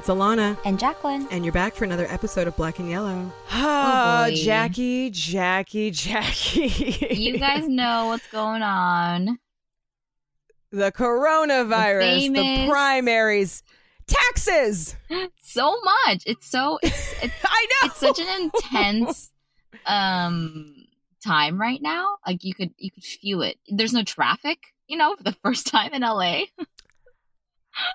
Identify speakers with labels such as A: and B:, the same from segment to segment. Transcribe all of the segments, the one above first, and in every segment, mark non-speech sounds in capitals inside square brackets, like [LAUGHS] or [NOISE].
A: it's Alana.
B: And Jacklyn.
A: And you're back for another episode of Black and Yellow. Ah, [SIGHS]
B: boy.
A: Jackie, Jackie, Jackie.
B: You guys [LAUGHS] know what's going on.
A: the coronavirus, the,
B: famous-
A: primaries, taxes. [GASPS]
B: So much. It's so it's [LAUGHS] it's,
A: I know.
B: it's such an intense um time right now. Like you could you could feel it. There's no traffic, you know, for the first time in LA. [LAUGHS]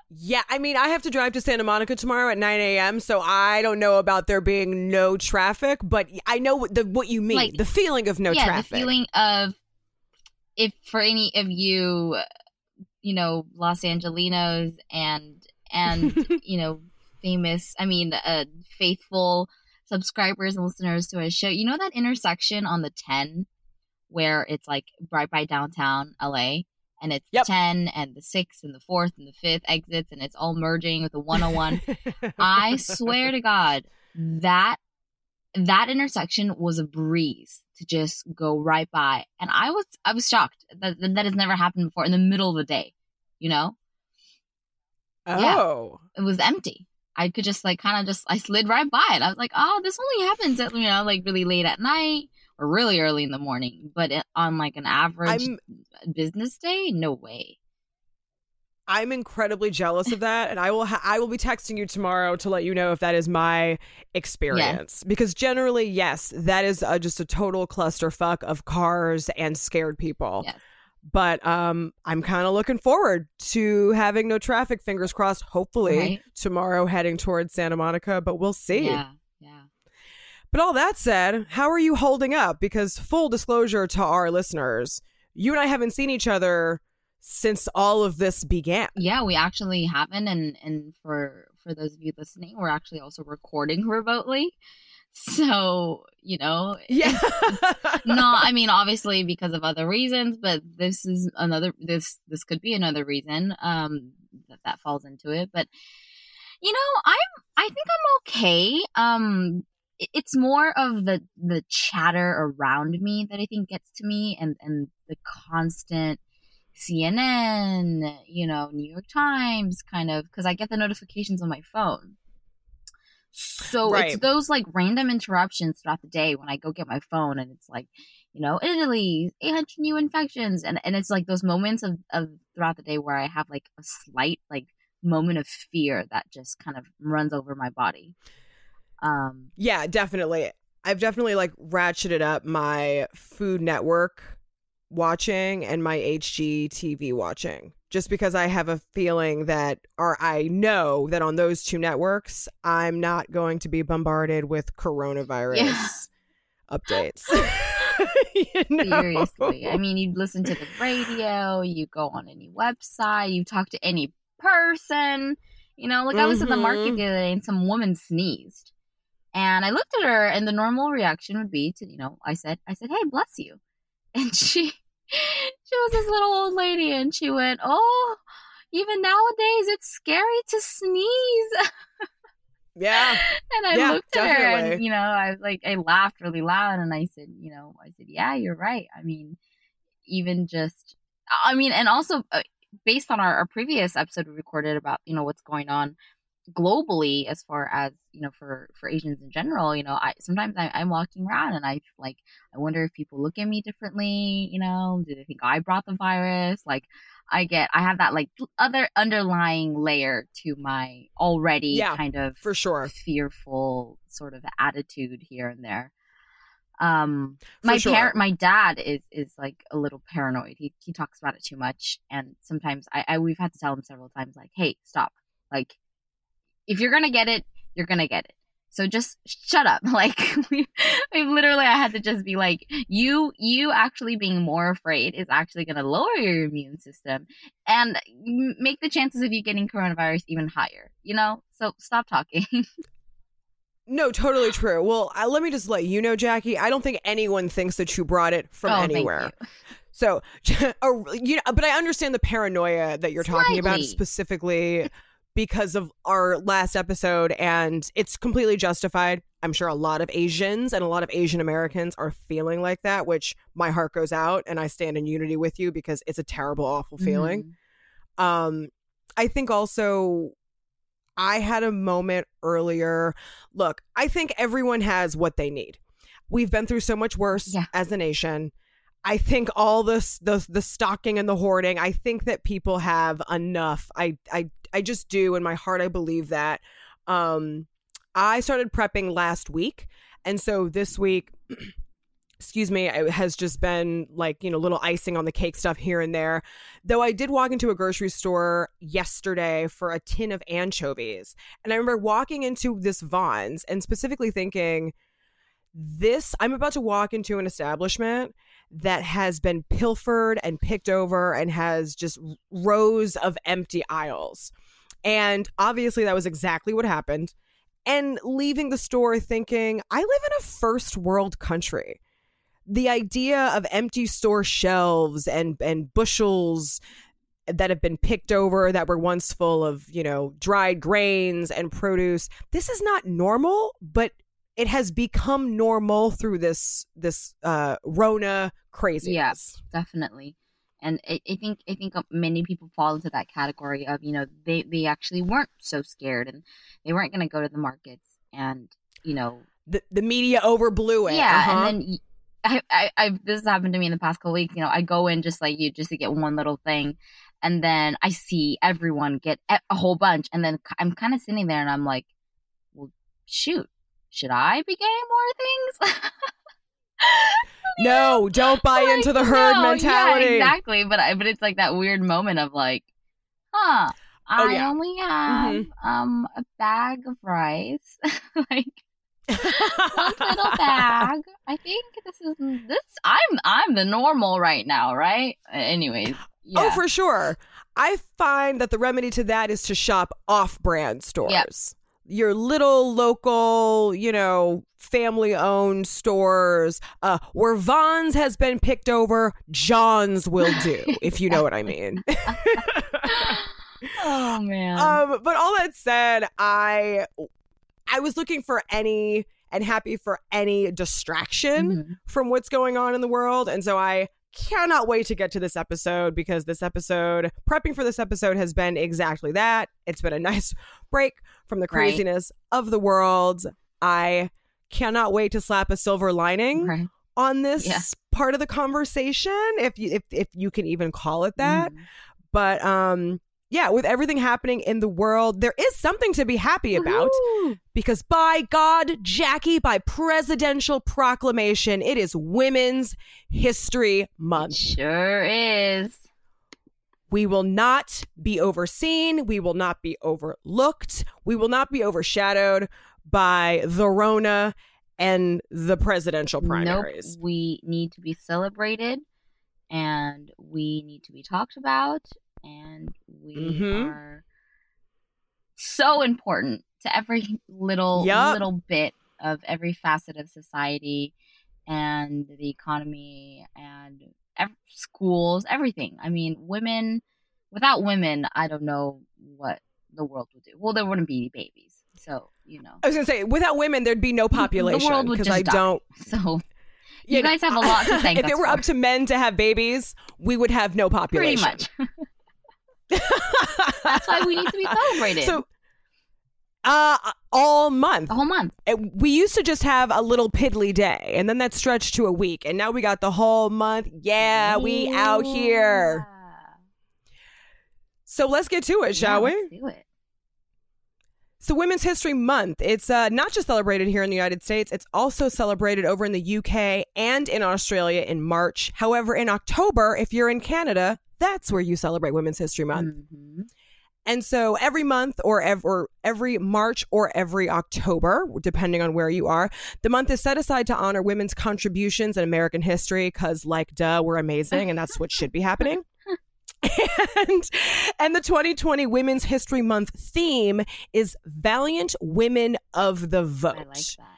A: Yeah, I mean, I have to drive to Santa Monica tomorrow at 9 a.m., so I don't know about there being no traffic, but I know what, the, what you mean.
B: Like-
A: the feeling of no
B: yeah,
A: traffic.
B: the feeling of if for any of you you know Los Angelinos and and [LAUGHS] you know famous I mean uh faithful subscribers and listeners to our show you know that intersection on the 10 where it's like right by downtown LA and it's
A: Yep.
B: the 10 and the 6 and the 4th and the 5th exits and it's all merging with the 101 I swear to God, that that intersection was a breeze to just go right by, and I was I was shocked that that has never happened before in the middle of the day. You know, Yeah.
A: Oh.
B: it was empty. I could just like kind of just I slid right by it. I was like, oh, this only happens at you know like really late at night really early in the morning, but on like an average
A: I'm
B: business day, no way.
A: I'm incredibly jealous of that, and I will ha- I will be texting you tomorrow to let you know if that is my experience. Because generally, yes, that is uh just a total clusterfuck of cars and scared people.
B: Yes.
A: But um, I'm kind of looking forward to having no traffic. Fingers crossed. Hopefully
B: Right.
A: tomorrow, heading towards Santa Monica, but we'll see.
B: Yeah.
A: But all that said, how are you holding up? Because full disclosure to our listeners, you and I haven't seen each other since all of this began.
B: Yeah, we actually haven't, and and for for those of you listening, we're actually also recording remotely. So you know,
A: Yeah.
B: no, I mean obviously because of other reasons, but this is another. This this could be another reason um that that falls into it. But you know, I'm I think I'm okay. Um, it's more of the the chatter around me that I think gets to me, and and the constant CNN, you know, New York Times kind of because I get the notifications on my phone. So it's those like random interruptions throughout the day when I go get my phone and it's like, you know, Italy, 800 new infections. And, and it's like those moments of, of throughout the day where I have like a slight like moment of fear that just kind of runs over my body. Um,
A: Yeah, definitely. I've definitely like ratcheted up my Food Network watching and my HGTV watching just because I have a feeling that, or I know that on those two networks, I'm not going to be bombarded with coronavirus
B: Yeah. [LAUGHS]
A: updates. [LAUGHS] You know?
B: Seriously. I mean, you listen to the radio, you go on any website, you talk to any person. You know, like I was in the market
A: Mhm.
B: the other day and some woman sneezed. And I looked at her and the normal reaction would be to, you know, I said, I said, hey, bless you. [LAUGHS] And she, she was this little old lady and she went, oh, even nowadays it's scary to sneeze. [LAUGHS]
A: Yeah.
B: And I
A: Yeah,
B: looked at her and, you know, I was like, I laughed really loud and I said, you know, I said, yeah, you're right. I mean, even just, I mean, and also uh, based on our, our previous episode we recorded about, you know, what's going on globally as far as, you know, for, for Asians in general, you know, I sometimes I, I'm walking around and I like, I wonder if people look at me differently, you know, do they think I brought the virus? Like, I get, I have that like other underlying layer to my already
A: Yeah,
B: kind of
A: For sure.
B: fearful sort of attitude here and there. Um,
A: For
B: my
A: sure.
B: parent, my dad is is like a little paranoid. He he talks about it too much, and sometimes I, I we've had to tell him several times, like, hey, stop. Like, if you're gonna get it, you're gonna get it. So just shut up. [LAUGHS] Like, we, literally, I had to just be like, you you actually being more afraid is actually gonna lower your immune system and make the chances of you getting coronavirus even higher. You know, so stop talking. [LAUGHS]
A: No, totally true. Well, I, let me just let you know, Jackie. I don't think anyone thinks that you brought it from
B: Oh,
A: anywhere. So, [LAUGHS] you know, but I understand the paranoia that you're talking about
B: Slightly.
A: specifically because of our last episode, and it's completely justified. I'm sure a lot of Asians and a lot of Asian Americans are feeling like that, which my heart goes out, and I stand in unity with you because it's a terrible, awful feeling.
B: Mhm.
A: Um, I think also I had a moment earlier. Look, I think everyone has what they need. We've been through so much worse
B: Yeah.
A: as a nation. I think all this the the stocking and the hoarding, I think that people have enough. I I I just do in my heart I believe that. Um I started prepping last week and so this week [CLEARS THROAT] excuse me, it has just been like, you know, little icing on the cake stuff here and there. Though I did walk into a grocery store yesterday for a tin of anchovies. And I remember walking into this Vons and specifically thinking, this, I'm about to walk into an establishment that has been pilfered and picked over and has just rows of empty aisles. And obviously, that was exactly what happened. And leaving the store thinking, I live in a first world country. The idea of empty store shelves and and bushels that have been picked over that were once full of you know dried grains and produce this is not normal but it has become normal through this this uh rona craziness.
B: Yes, definitely and I, I think i think many people fall into that category of you know they they actually weren't so scared and they weren't going to go to the markets and you know
A: the, the media overblew it
B: yeah
A: uh-huh.
B: and then I, I, I, this has happened to me in the past couple weeks. You know, I go in just like you, just to get one little thing, and then I see everyone get a a whole bunch, and then I'm kind of sitting there, and I'm like, well, shoot, should I be getting more things? [LAUGHS] [LAUGHS]
A: no don't buy
B: Like,
A: into the herd
B: no,
A: mentality
B: Yeah, exactly. But I, but it's like that weird moment of like, huh.
A: Oh,
B: I
A: yeah.
B: only have
A: Mhm.
B: um a bag of rice, [LAUGHS] like [LAUGHS] one little bag. I think this is this. I'm I'm the normal right now, right? Anyways, yeah.
A: Oh, for sure. I find that the remedy to that is to shop off brand stores. Your little local, you know, family owned stores uh, where Vons has been picked over, John's will do, if you know what I mean. [LAUGHS]
B: oh man.
A: um, but all that said, I I was looking for any and happy for any distraction
B: Mhm.
A: from what's going on in the world. And so I cannot wait to get to this episode because this episode, prepping for this episode, has been exactly that. It's been a [LAUGHS] nice break from the
B: Right.
A: craziness of the world. I cannot wait to slap a silver lining
B: Right.
A: on this
B: Yeah.
A: part of the conversation, if you if if you can even call it that.
B: Mhm.
A: But um yeah, with everything happening in the world, there is something to be happy about
B: Woohoo!
A: because by God, Jackie, by presidential proclamation, it is Women's History Month.
B: Sure is.
A: We will not be overseen. We will not be overlooked. We will not be overshadowed by the Rona and the presidential primaries.
B: Nope. We need to be celebrated and we need to be talked about and we
A: Mhm.
B: are so important to every little
A: Yup.
B: little bit of every facet of society and the economy and ev- schools, everything. I mean, women without women, I don't know what the world would do. Well, there wouldn't be babies. So, you know.
A: I was going to say, without women, there'd be no population
B: world would just
A: I
B: die.
A: don't. [LAUGHS]
B: So,
A: you
B: you guys have a lot to [LAUGHS] thank us.
A: If it were
B: for.
A: up to men to have babies, we would have no
B: pretty
A: population.
B: much. [LAUGHS] That's why we need to be celebrated. [LAUGHS]
A: So, uh, all month.
B: the whole month.
A: It- we used to just have a little piddly day, and then that stretched to a week, and now we got the whole month. Yeah, we out here. So let's get to it, shall
B: Yeah,
A: we?
B: let's do it.
A: So, Women's History Month, it's uh, not just celebrated here in the United States, it's also celebrated over in the UK and in Australia in March. However, in October, if you're in Canada, that's where you celebrate Women's History Month.
B: Mhm.
A: And so every month or ev- or every March or every October, depending on where you are, the month is set aside to honor women's contributions in American history because, like, duh, we're amazing and that's what should be happening. [LAUGHS] [LAUGHS] and, and the 2020 Women's History Month theme is Valiant Women of the Vote.
B: I like that.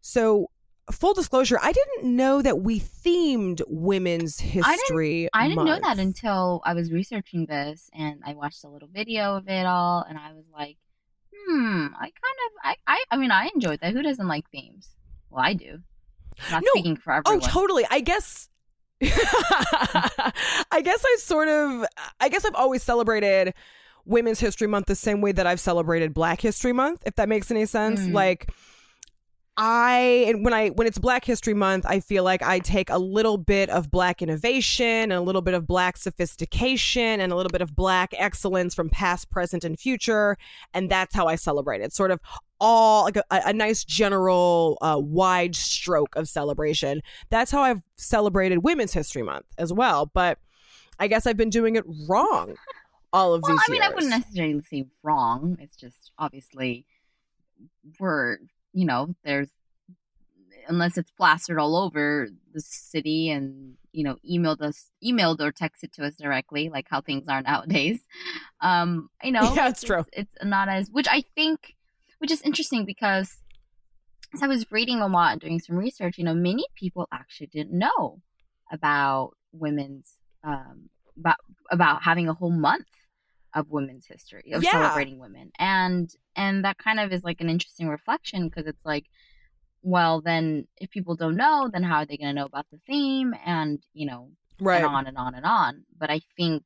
A: So, full disclosure, I didn't know that we themed Women's History
B: I didn't know
A: Month.
B: that until I was researching this and I watched a little video of it all and I was like, hmm, I kind of I I, I mean I enjoyed that. Who doesn't like themes? Well, I do. Not
A: No.
B: speaking for
A: Oh, totally. I guess. [LAUGHS] I guess I sort of. I guess I've always celebrated Women's History Month the same way that I've celebrated Black History Month, if that makes any sense.
B: Mm.
A: Like I and when I when it's Black History Month, I feel like I take a little bit of black innovation and a little bit of black sophistication and a little bit of black excellence from past, present, and future, and that's how I celebrate it. Sort of all like a, a nice general uh, wide stroke of celebration. That's how I've celebrated Women's History Month as well. But I guess I've been doing it wrong all of
B: Well,
A: these
B: I mean,
A: years.
B: I wouldn't necessarily say wrong. It's just obviously we're, you know, there's unless it's plastered all over the city and you know emailed us emailed or texted to us directly like how things are nowadays um you know [LAUGHS]
A: Yeah, it's true.
B: it's, it's not as which i think which is interesting because as i was reading a lot and doing some research you know many people actually didn't know about women's um about about having a whole month of women's history of
A: Yeah.
B: celebrating women and and that kind of is like an interesting reflection because it's like well then if people don't know then how are they going to know about the theme and you know
A: right.
B: and on and on and on but i think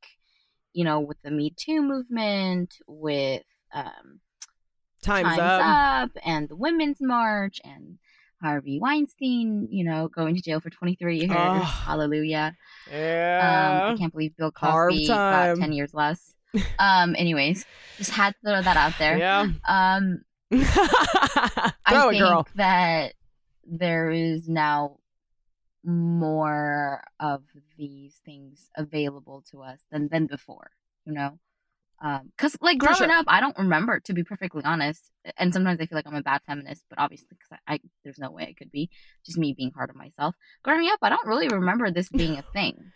B: you know with the me too movement with um
A: Time's,
B: times
A: up.
B: up and the women's march and harvey weinstein you know going to jail for 23 years
A: Ugh.
B: hallelujah
A: Yeah.
B: um, I can't believe Bill Cosby got ten years less. [LAUGHS] Um, anyways, just had to throw that out there.
A: yeah.
B: Um, [LAUGHS] I think
A: girl.
B: that there is now more of these things available to us than than before. You know, because like growing
A: sure.
B: up, I don't remember to be perfectly honest. And sometimes I feel like I'm a bad feminist, but obviously, because I, I there's no way it could be. Just me being hard on myself. Growing up, I don't really remember this [LAUGHS] being a thing.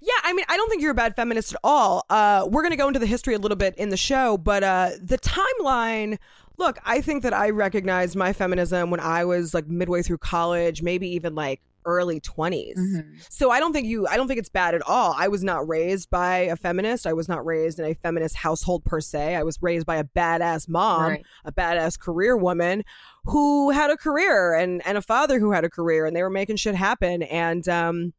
A: Yeah, I mean, I don't think you're a bad feminist at all. Uh, we're going to go into the history a little bit in the show, but uh, the timeline. Look, I think that I recognized my feminism when I was like midway through college, maybe even like early 20s.
B: Mhm.
A: So I don't think you I don't think it's bad at all. I was not raised by a feminist. I was not raised in a feminist household per se. I was raised by a badass mom,
B: Right.
A: a badass career woman who had a career and and a father who had a career and they were making shit happen and um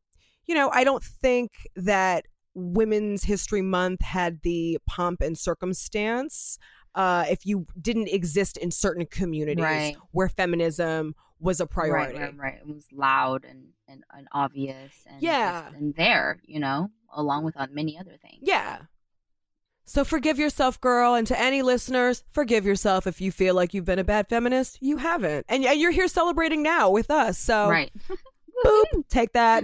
A: you know, I don't think that Women's History Month had the pomp and circumstance uh, if you didn't exist in certain communities
B: Right.
A: where feminism was a priority.
B: Right, right, right. It was loud and, and, and obvious and
A: Yeah.
B: just- and there, you know, along with on many other things.
A: Yeah. So forgive yourself, girl, and to any listeners, forgive yourself if you feel like you've been a bad feminist. You haven't, and y- you're here celebrating now with us. So
B: Right. [LAUGHS]
A: boop, take that.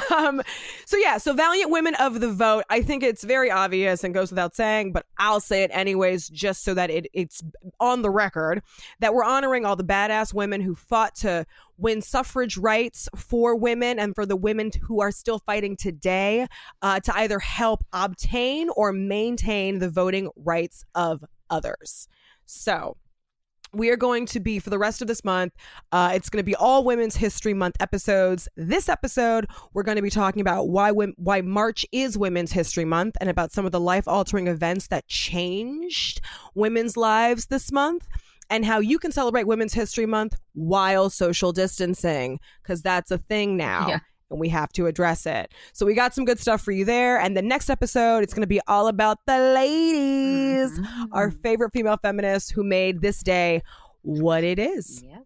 A: [LAUGHS] Um, so yeah, so valiant women of the vote. I think it's very obvious and goes without saying, but I'll say it anyways, just so that it, it's on the record that we're honoring all the badass women who fought to win suffrage rights for women and for the women who are still fighting today uh, to either help obtain or maintain the voting rights of others. So we are going to be for the rest of this month uh, it's going to be all women's history month episodes this episode we're going to be talking about why why march is women's history month and about some of the life altering events that changed women's lives this month and how you can celebrate women's history month while social distancing because that's a thing now
B: Yeah.
A: And we have to address it so we got some good stuff for you there and the next episode it's going to be all about the ladies
B: Mhm.
A: our favorite female feminists who made this day what it is.
B: Yep.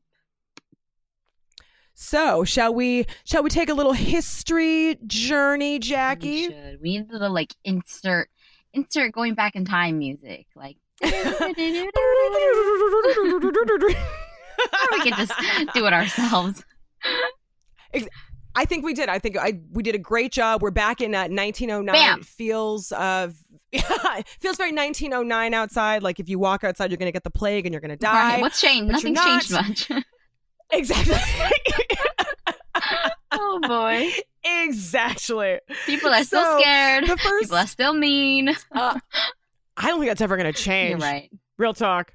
A: So, shall we shall we take a little history journey,
B: We
A: Jackie?
B: should. We need to like insert insert going back in time music. Like [LAUGHS] [LAUGHS] we could just do it ourselves.
A: I think we did. I think I we did a great job. We're back in uh, 1909.
B: Bam.
A: It feels uh [LAUGHS] it feels very 1909 outside. Like if you walk outside, you're going to get the plague and you're going to die.
B: Right. What's changed? Nothing's changed much. [LAUGHS]
A: Exactly.
B: oh boy.
A: exactly.
B: People are still scared.
A: The first
B: People are still mean. [LAUGHS]
A: Uh, I don't think that's ever going to change.
B: You're right.
A: Real talk.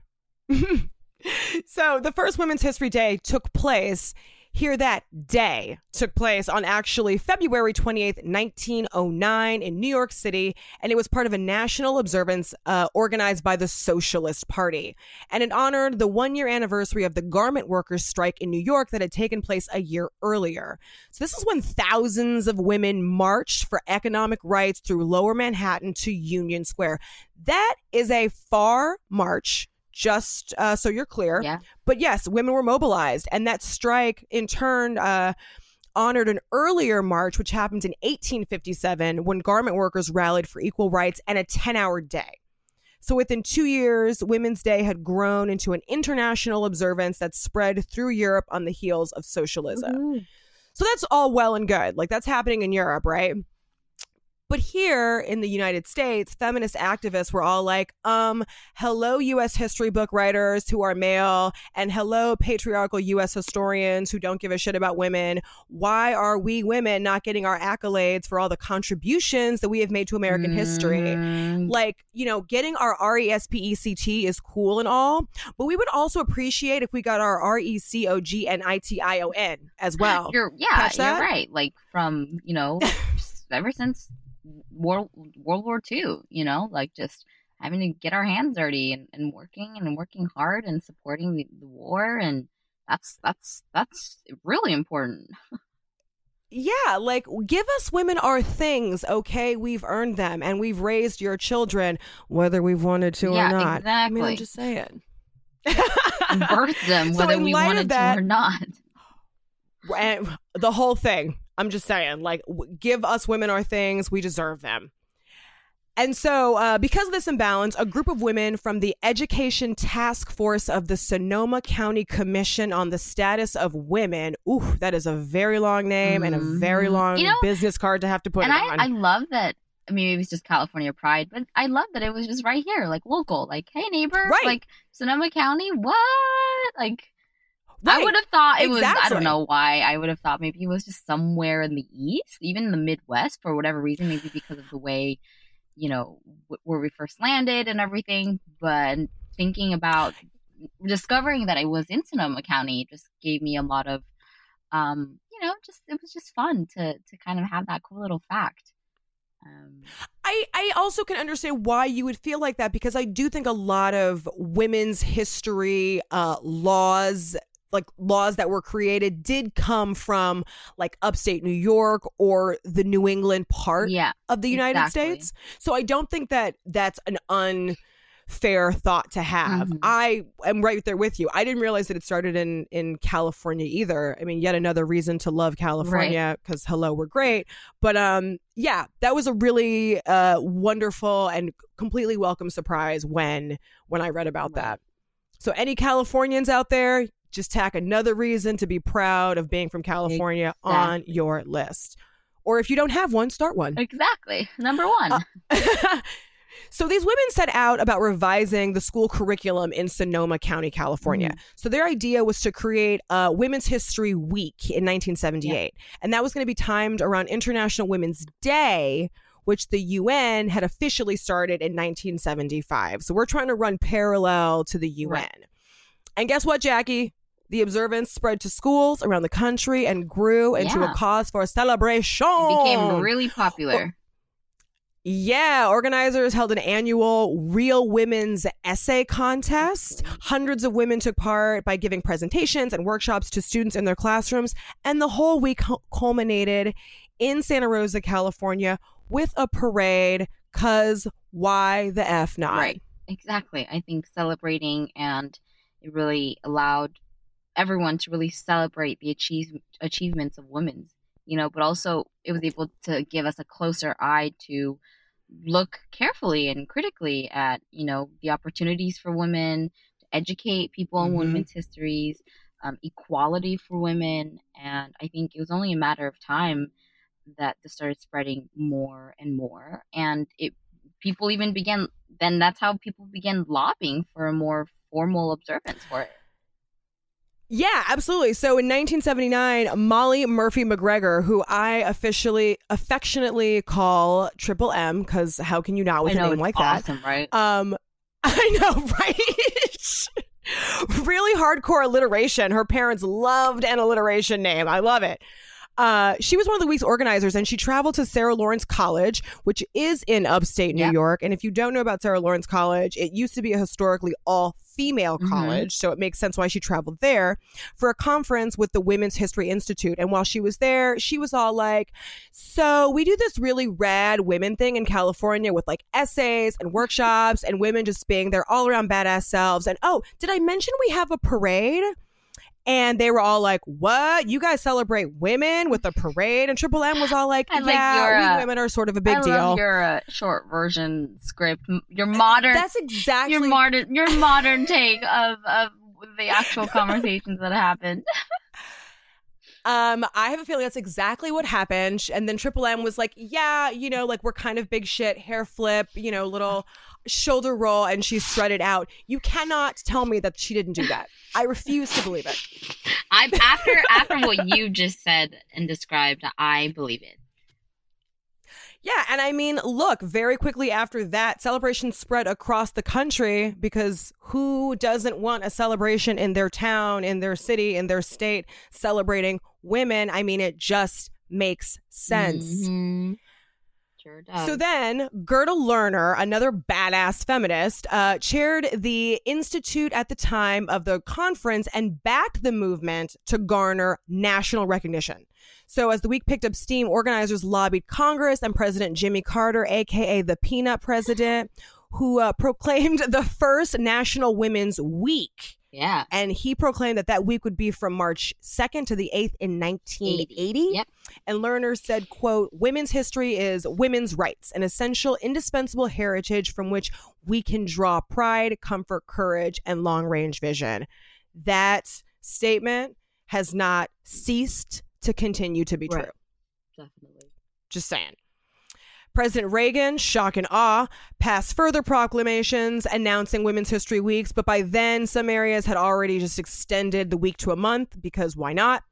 A: so, the first Women's History Day took place Hear That Day took place on actually February 28th, 1909, in New York City, and it was part of a national observance uh, organized by the Socialist Party. And it honored the one year anniversary of the garment workers' strike in New York that had taken place a year earlier. So, this is when thousands of women marched for economic rights through lower Manhattan to Union Square. That is a far march just uh, so you're clear.
B: Yeah.
A: But yes, women were mobilized, and that strike in turn uh, honored an earlier march, which happened in 1857 when garment workers rallied for equal rights and a 10 hour day. So within two years, Women's Day had grown into an international observance that spread through Europe on the heels of socialism.
B: Mm-hmm.
A: So that's all well and good. Like that's happening in Europe, right? But here in the United States, feminist activists were all like, um, hello, US history book writers who are male, and hello, patriarchal US historians who don't give a shit about women. Why are we women not getting our accolades for all the contributions that we have made to American history?
B: Mm,
A: Like, you know, getting our R E S P E C T is cool and all, but we would also appreciate if we got our R E C O G N I T I O N as well.
B: You're yeah, you're right. Like from you know, [LAUGHS] ever since World World War II, you know, like just having to get our hands dirty and, and working and working hard and supporting the, the war and that's that's that's really important.
A: Yeah, like give us women our things, okay? We've earned them and we've raised your children, whether we've wanted to
B: Yeah,
A: or not. I mean, I'm just saying.
B: Birth them [LAUGHS] whether
A: in
B: we wanted
A: that-
B: to or not.
A: and the whole thing. I'm just saying, like, w- give us women our things. We deserve them. And so, uh, because of this imbalance, a group of women from the Education Task Force of the Sonoma County Commission on the Status of Women, ooh, that is a very long name and a very
B: Mhm.
A: long
B: You know,
A: business card to have to put
B: and
A: it
B: I. I love that. I mean, maybe it's just California pride, but I love that it was just right here, like local. Like, hey, neighbor,
A: Right.
B: like Sonoma County, what? Like, I would have thought it was. I don't know why. I would have thought maybe it was just somewhere in the east, even in the Midwest, for whatever reason. Maybe because of the way, you know, w- where we first landed and everything. But thinking about discovering that I was in Sonoma County just gave me a lot of, um, you know, just it was just fun to to kind of have that cool little fact. Um,
A: I, I also can understand why you would feel like that because I do think a lot of women's history uh, laws, like laws that were created, did come from like upstate New York or the New England part
B: yeah,
A: of the United
B: exactly.
A: States. So I don't think that that's an unfair thought to have.
B: Mhm.
A: I am right there with you. I didn't realize that it started in in California either. I mean, yet another reason to love California because hello, we're great. But um, yeah, that was a really uh wonderful and completely welcome surprise when when I read about
B: Right.
A: that. So any Californians out there, just tack another reason to be proud of being from California on your list. Or if you don't have one, start one.
B: exactly. Number one.
A: Uh, [LAUGHS] so these women set out about revising the school curriculum in Sonoma County, California.
B: Mm-hmm.
A: So their idea was to create a Women's History Week in 1978, and that was going to be timed around International Women's Day. Which the UN had officially started in 1975. So we're trying to run parallel to the UN.
B: Right.
A: And guess what, Jackie? The observance spread to schools around the country and grew into
B: Yeah.
A: a cause for celebration.
B: it became really popular.
A: Oh, yeah, organizers held an annual Real Women's Essay Contest. Hundreds of women took part by giving presentations and workshops to students in their classrooms, and the whole week culminated in Santa Rosa, California, with a parade. Cause why the f not?
B: Right. Exactly. I think celebrating and it really allowed everyone to really celebrate the achieve, achievements of women, you know, but also it was able to give us a closer eye to look carefully and critically at, you know, the opportunities for women, to educate people on
A: Mhm.
B: women's histories, um, equality for women. And I think it was only a matter of time that this started spreading more and more. And it people even began then that's how people began lobbying for a more formal observance for it.
A: Yeah, absolutely. So in 1979, Molly Murphy MacGregor, who I officially affectionately call Triple M, because how can you not with
B: I know
A: a name like that?
B: awesome, right?
A: Um, [LAUGHS] I know, right? [LAUGHS] really hardcore alliteration. Her parents loved an alliteration name. I love it. Uh, she was one of the week's organizers and she traveled to Sarah Lawrence College, which is in upstate New
B: Yep.
A: York. And if you don't know about Sarah Lawrence College, it used to be a historically all female
B: Mhm.
A: college. So it makes sense why she traveled there for a conference with the Women's History Institute. And while she was there, she was all like, So we do this really rad women thing in California with like essays and workshops and women just being their all around badass selves. And oh, did I mention we have a parade? And they were all like, "What? You guys celebrate women with a parade?" And Triple M was all like,
B: I
A: "Yeah,
B: your,
A: we
B: uh,
A: women are sort of a big
B: I
A: deal."
B: love your uh, short version script. Your modern,
A: That's exactly
B: your modern, your modern take of of the actual [LAUGHS] conversations that happened.
A: Um, I have a feeling that's exactly what happened. And then Triple M was like, "Yeah, you know, like we're kind of big shit, hair flip, you know, little shoulder roll," and she strutted out. You cannot tell me that she didn't do that. I refuse to believe it.
B: I after after what you just said and described, I believe it.
A: Yeah, and I mean, look, very quickly after that, celebration spread across the country because who doesn't want a celebration in their town, in their city, in their state celebrating women? I mean, it just makes sense.
B: Mhm. Sure does.
A: So then, Gerda Lerner, another badass feminist, uh, chaired the institute at the time of the conference and backed the movement to garner national recognition. So, as the week picked up steam, organizers lobbied Congress and President Jimmy Carter, aka the Peanut President, who uh, proclaimed [LAUGHS] the first National Women's Week.
B: Yeah.
A: And he proclaimed that that week would be from March 2nd to the 8th in 1980.
B: Yep.
A: And Lerner said, quote, women's history is women's rights, an essential, indispensable heritage from which we can draw pride, comfort, courage, and long range vision. That statement has not ceased to continue to be
B: Right.
A: true.
B: Definitely.
A: Just saying. President Reagan, shock and awe, passed further proclamations announcing Women's History Weeks, but by then some areas had already just extended the week to a month because why not?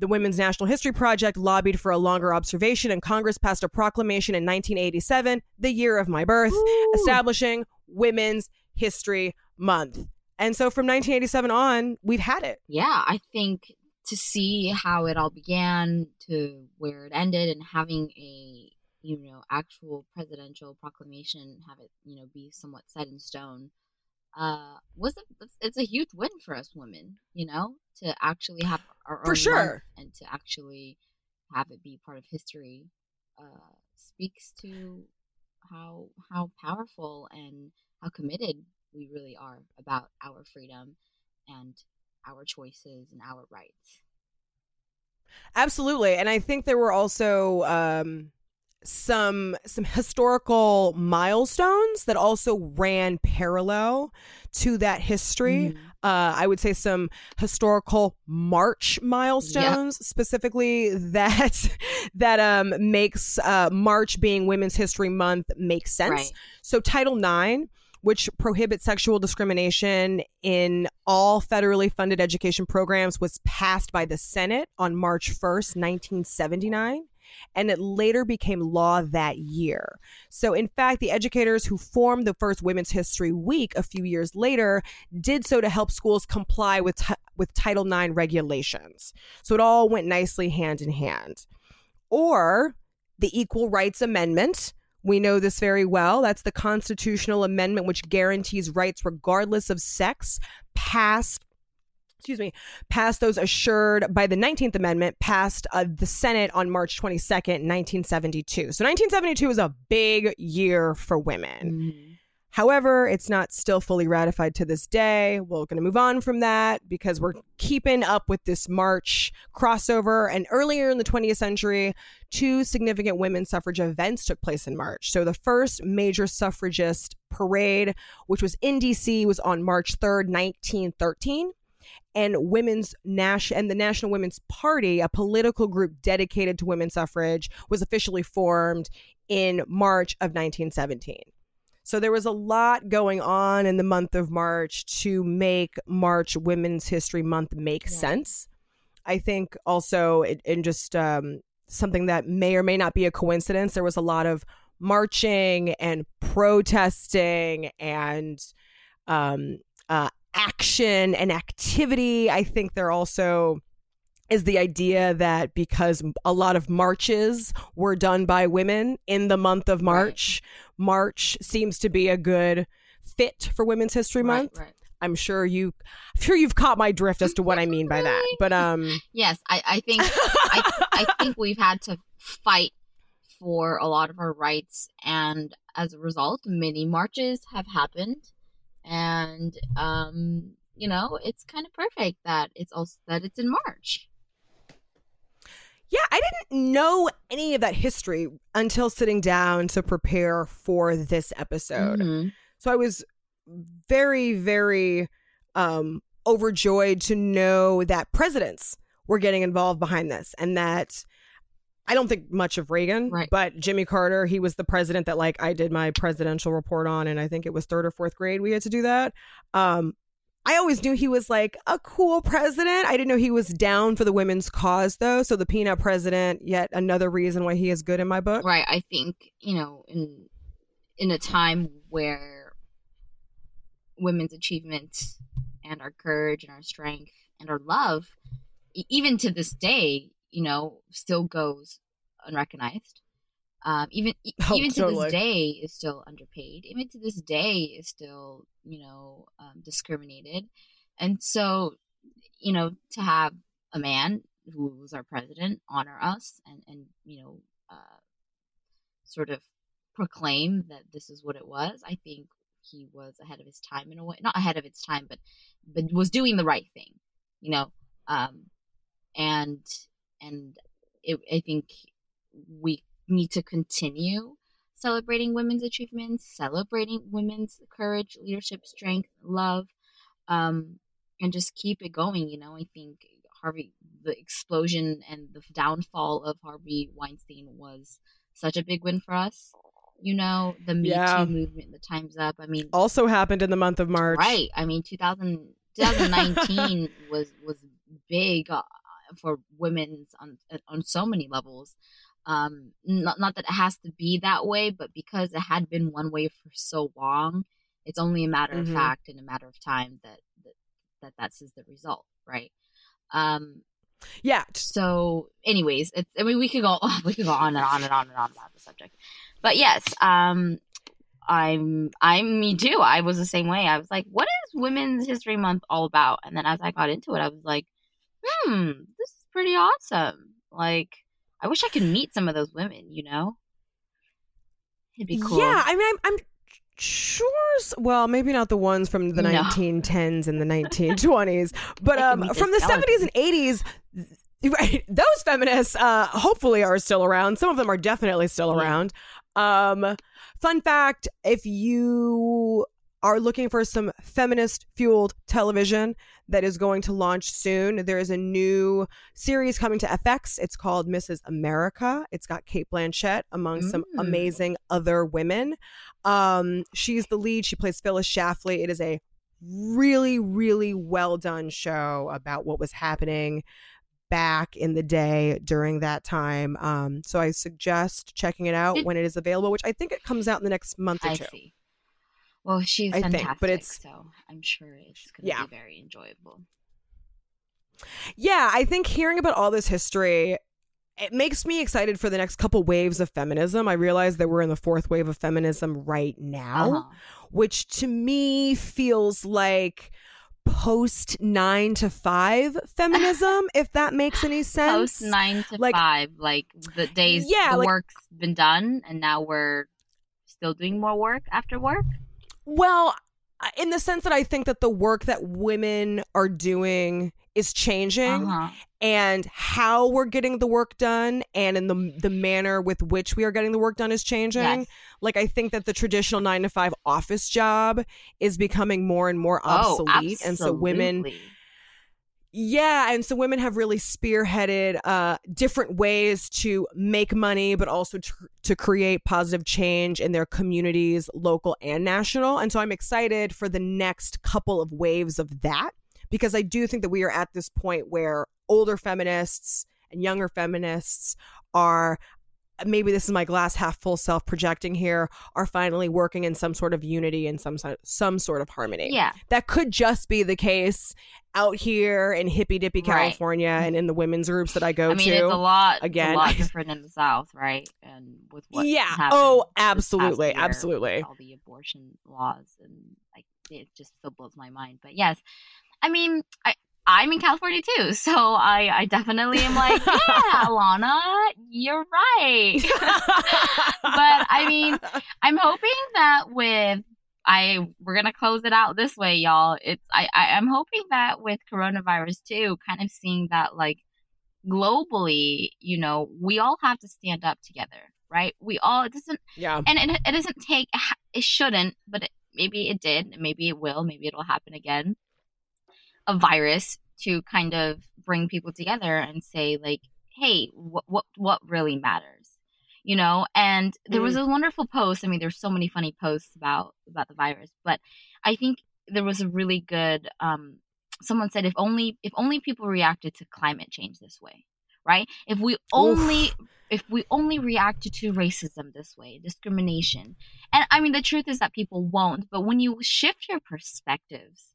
A: The Women's National History Project lobbied for a longer observation, and Congress passed a proclamation in 1987, the year of my birth,
B: Ooh.
A: establishing Women's History Month. And so from 1987 on, we've had it.
B: yeah, I think to see how it all began to where it ended and having a you know actual presidential proclamation have it you know be somewhat set in stone uh was it it's, a huge win for us women you know to actually have our
A: For
B: own
A: sure.
B: and to actually have it be part of history uh speaks to how how powerful and how committed we really are about our freedom and our choices and our rights.
A: Absolutely, and I think there were also um, some some historical milestones that also ran parallel to that history.
B: Mhm.
A: Uh, I would say some historical March milestones, specifically that [LAUGHS] that um, makes uh, March being Women's History Month make sense.
B: Right.
A: So Title IX, which prohibits sexual discrimination in all federally funded education programs, was passed by the Senate on March 1st, 1979. And it later became law that year. So, in fact, the educators who formed the first Women's History Week a few years later did so to help schools comply with, ti- with Title IX regulations. So, it all went nicely hand in hand. Or the Equal Rights Amendment, we know this very well. That's the constitutional amendment which guarantees rights regardless of sex, passed excuse me, passed those assured by the 19th Amendment, passed uh, the Senate on March 22nd, 1972. So 1972 is a big year for women.
B: Mhm.
A: However, it's not still fully ratified to this day. We're going to move on from that because we're keeping up with this March crossover. And earlier in the 20th century, two significant women's suffrage events took place in March. So the first major suffragist parade, which was in DC, was on March 3rd, 1913 and women's Nash and the National Women's Party, a political group dedicated to women's suffrage, was officially formed in March of 1917. So there was a lot going on in the month of March to make March Women's History Month make
B: Yeah.
A: sense. I think also it, in just um, something that may or may not be a coincidence, there was a lot of marching and protesting and um, uh, action and activity. I think they're also is the idea that because a lot of marches were done by women in the month of March, right. March seems to be a good fit for Women's History Month.
B: Right.
A: I'm sure you, I'm sure you've caught my drift as to what I mean by that. [LAUGHS] But um,
B: yes, I, I think I, I think we've had to fight for a lot of our rights, and as a result, many marches have happened, and um, you know, it's kind of perfect that it's also that it's in March.
A: Yeah, I didn't know any of that history until sitting down to prepare for this episode. Mm-hmm. So I was very, very um, overjoyed to know that presidents were getting involved behind this and that I don't think much of Reagan,
B: right.
A: but Jimmy Carter, he was the president that like I did my presidential report on, and I think it was third or fourth grade we had to do that. Um, I always knew he was like a cool president. I didn't know he was down for the women's cause though. So the peanut president, yet another reason why he is good in my book.
B: Right. I think, you know, in in a time where women's achievements and our courage and our strength and our love even to this day, you know, still goes unrecognized. Um, even [LAUGHS] oh, even to this day is still underpaid. Even to this day is still you know um, discriminated, and so you know to have a man who was our president honor us and and you know uh, sort of proclaim that this is what it was. I think he was ahead of his time in a way, not ahead of its time, but but was doing the right thing, you know. Um, and and it, I think we need to continue celebrating women's achievements, celebrating women's courage, leadership, strength, love, um, and just keep it going. You know, I think Harvey, the explosion and the downfall of Harvey Weinstein was such a big win for us. You know, the Me yeah. Too movement, the Time's Up. I mean,
A: also happened in the month of March,
B: right? I mean, 2000, 2019 was was big uh, for women's on on so many levels. Um, not, not that it has to be that way, but because it had been one way for so long, it's only a matter mm-hmm. of fact and a matter of time that that, that that's is the result, right? Um,
A: yeah.
B: So, anyways, it's, I mean, we could go [LAUGHS] we could go on and on and on and on about the subject, but yes, um, I'm I'm me too. I was the same way. I was like, what is Women's History Month all about? And then as I got into it, I was like, hmm, this is pretty awesome. Like, I wish I could meet some of those women, you know? It'd be cool.
A: Yeah, I mean, I'm, I'm sure. Well, maybe not the ones from the no. 1910s and the 1920s, but um, from the 70s and 80s. [LAUGHS] Right, those feminists uh, hopefully are still around. Some of them are definitely still around. Um, fun fact: if you are looking for some feminist fueled television that is going to launch soon. There is a new series coming to FX. It's called Mrs. America. It's got Cate Blanchett among mm. some amazing other women. Um, she's the lead. She plays Phyllis Schlafly. It is a really, really well done show about what was happening back in the day during that time. Um, so I suggest checking it out when it is available, which I think it comes out in the next month or
B: I
A: two.
B: See. Well, she's I fantastic, think, but it's so I'm sure it's going to yeah. be very enjoyable.
A: Yeah, I think hearing about all this history it makes me excited for the next couple waves of feminism. I realize that we're in the fourth wave of feminism right now, uh-huh. which to me feels like post nine to five feminism, [LAUGHS] if that makes any sense.
B: Post nine to like, five, like the days yeah, the like, work's been done and now we're still doing more work after work.
A: Well, in the sense that I think that the work that women are doing is changing uh-huh. and how we're getting the work done and in the the manner with which we are getting the work done is changing. Yes. Like I think that the traditional 9 to 5 office job is becoming more and more
B: oh,
A: obsolete
B: oh,
A: and so women yeah, and so women have really spearheaded uh, different ways to make money, but also to, to create positive change in their communities, local and national. And so I'm excited for the next couple of waves of that because I do think that we are at this point where older feminists and younger feminists are maybe this is my glass half full self projecting here are finally working in some sort of unity and some some sort of harmony.
B: Yeah.
A: That could just be the case out here in hippy dippy
B: Right.
A: California and in the women's groups that I go to.
B: I mean,
A: to.
B: it's a lot
A: again,
B: a lot different in the South, right? And with what
A: yeah. Oh, absolutely.
B: year
A: Absolutely.
B: all the abortion laws and like it just still blows my mind. But yes, I mean, I I'm in California too, [LAUGHS] so I I definitely am like, [LAUGHS] yeah, Alana, you're right. [LAUGHS] but I mean, I'm hoping that with I we're gonna close it out this way, y'all. It's I, I I'm hoping that with coronavirus too, kind of seeing that like globally, you know, we all have to stand up together, right? We all it doesn't
A: yeah.
B: and it, it doesn't take it shouldn't, but it, maybe it did, maybe it will, maybe it'll happen again. A virus to kind of bring people together and say like, hey, what what what really matters, you know? And there was a wonderful post. I mean, there's so many funny posts about about the virus, but I think there was a really good. Um, someone said if only if only people reacted to climate change this way, right? If we only if we only reacted to racism this way, discrimination. And I mean the truth is that people won't, but when you shift your perspectives